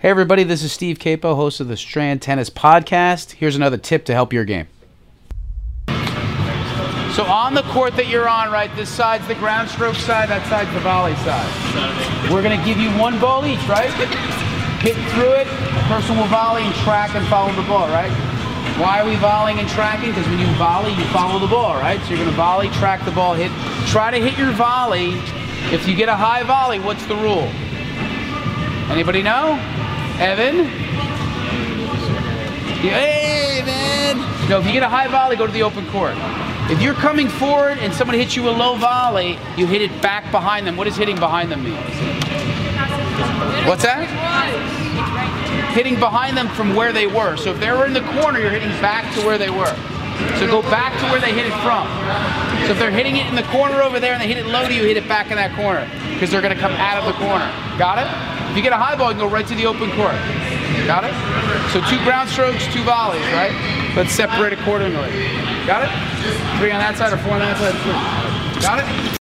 Hey, everybody, this is Steve Capo, host of the Strand Tennis Podcast. Here's another tip to help your game. So, on the court that you're on, right, this side's the ground stroke side, that side's the volley side. We're going to give you one ball each, right? Hit through it, the person will volley and track and follow the ball, right? Why are we volleying and tracking? Because when you volley, you follow the ball, right? So, you're going to volley, track the ball, hit. Try to hit your volley. If you get a high volley, what's the rule? Anybody know? Evan? Hey, man! No, if you get a high volley, go to the open court. If you're coming forward and someone hits you a low volley, you hit it back behind them. What does hitting behind them mean? What's that? Hitting behind them from where they were. So if they were in the corner, you're hitting back to where they were. So go back to where they hit it from. So if they're hitting it in the corner over there and they hit it low to you, hit it back in that corner because they're going to come out of the corner. Got it? If you get a high ball, you can go right to the open court. Got it? So two ground strokes, two volleys, right? Let's separate accordingly. Got it? Three on that side or four on that side? Got it?